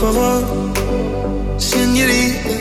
favor, señorita.